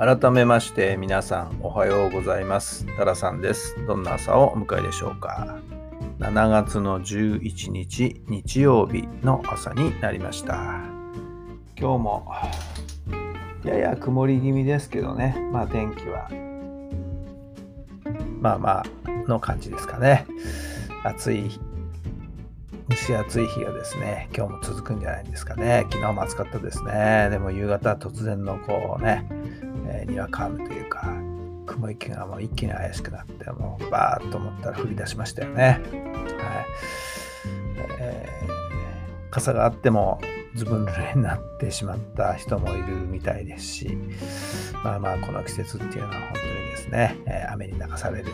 改めまして皆さんおはようございます。タラさんです。どんな朝をお迎えでしょうか。7月の11日日曜日の朝になりました。今日もやや曇り気味ですけどね、まあ天気はまあまあの感じですかね。暑いし暑い日がですね、今日も続くんじゃないですかね。昨日も暑かったですね。でも夕方突然のこうね、えーにわか雨というか、雲行きがもう一気に怪しくなって、もうバーッと思ったら降り出しましたよね。はい。えー傘があってもずぶ濡れになってしまった人もいるみたいですし、まあまあこの季節っていうのは本当にですね、えー雨に流される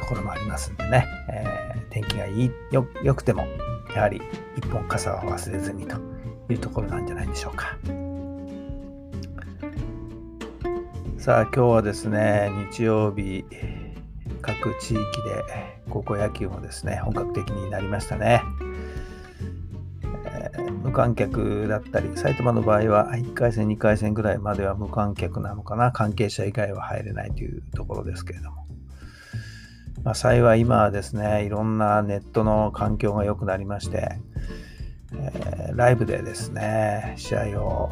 ところもありますんでね、えー天気がいいよ良くてもやはり一本傘は忘れずにというところなんじゃないでしょうか。さあ今日はですね日曜日各地域で高校野球もですね本格的になりましたね。えー無観客だったり埼玉の場合は1回戦2回戦ぐらいまでは無観客なのかな関係者以外は入れないというところですけれども、まあ、幸い今はですねいろんなネットの環境が良くなりまして、えーライブでですね試合を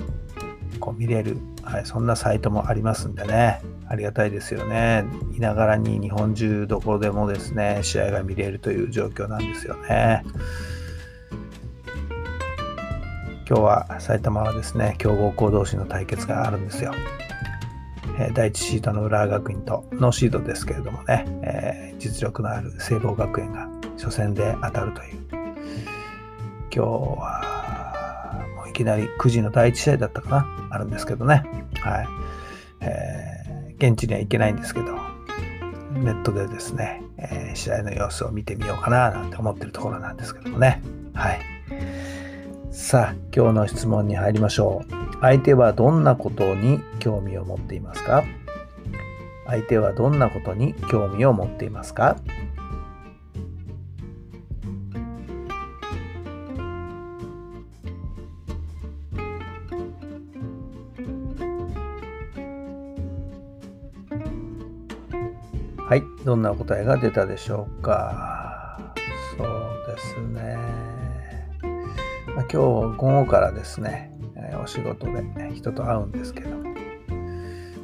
こう見れる、はい、そんなサイトもありますんでねありがたいですよね。いながらに日本中どこでもですね試合が見れるという状況なんですよね。今日は埼玉はですね強豪校同士の対決があるんですよ。第1シードの浦和学院とノーシードですけれどもね、えー実力のある聖望学園が初戦で当たるという。今日はもういきなり9時の第1試合だったかな？あるんですけどね。はい、えー現地には行けないんですけどネットでですね、えー試合の様子を見てみようかななんて思ってるところなんですけどもね。はい。さあ今日の質問に入りましょう相手はどんなことに興味を持っていますか？相手はどんなことに興味を持っていますか？はい、どんな答えが出たでしょうか？そうですね。ま、今日午後からですね、えお仕事で人と会うんですけど、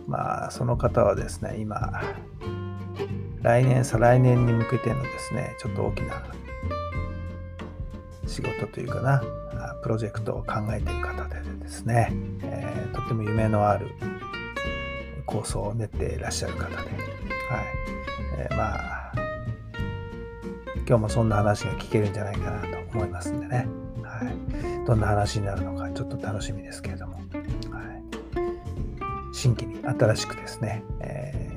まあその方はですね、今、来年、再来年に向けてのですね、ちょっと大きな仕事というかな、プロジェクトを考えている方でですね、えーとっても夢のある構想を練っていらっしゃる方で、はい。えーまあ今日もそんな話が聞けるんじゃないかなと思いますんでね、どんな話になるのかちょっと楽しみですけれども、はい、新規に新しくですね、えー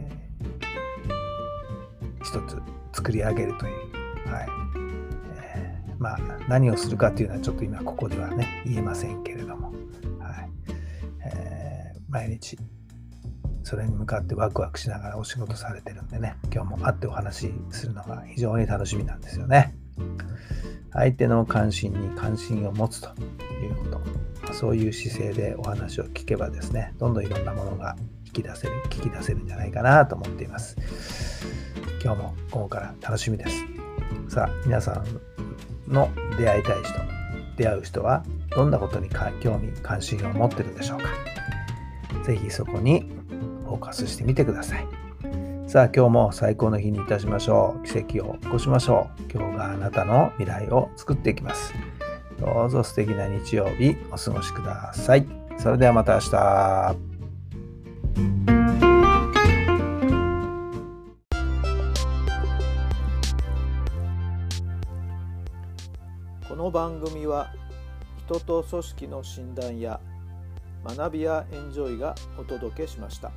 一つ作り上げるという、はい。えーまあ何をするかというのはちょっと今ここではね言えませんけれども、はい。えー毎日それに向かってワクワクしながらお仕事されてるんでね、今日も会ってお話しするのが非常に楽しみなんですよね。相手の関心に関心を持つということ、そういう姿勢でお話を聞けばですね、どんどんいろんなものが引き出せる、聞き出せるんじゃないかなと思っています。今日も午後から楽しみです。さあ、皆さんの出会いたい人、出会う人はどんなことに興味、関心を持ってるでしょうか。ぜひそこにフォーカスしてみてください。さあ今日も最高の日にいたしましょう。奇跡を起こしましょう。今日があなたの未来を作っていきます。どうぞ素敵な日曜日お過ごしください。それではまた明日。この番組は人と組織の診断や学びやエンジョイがお届けしました。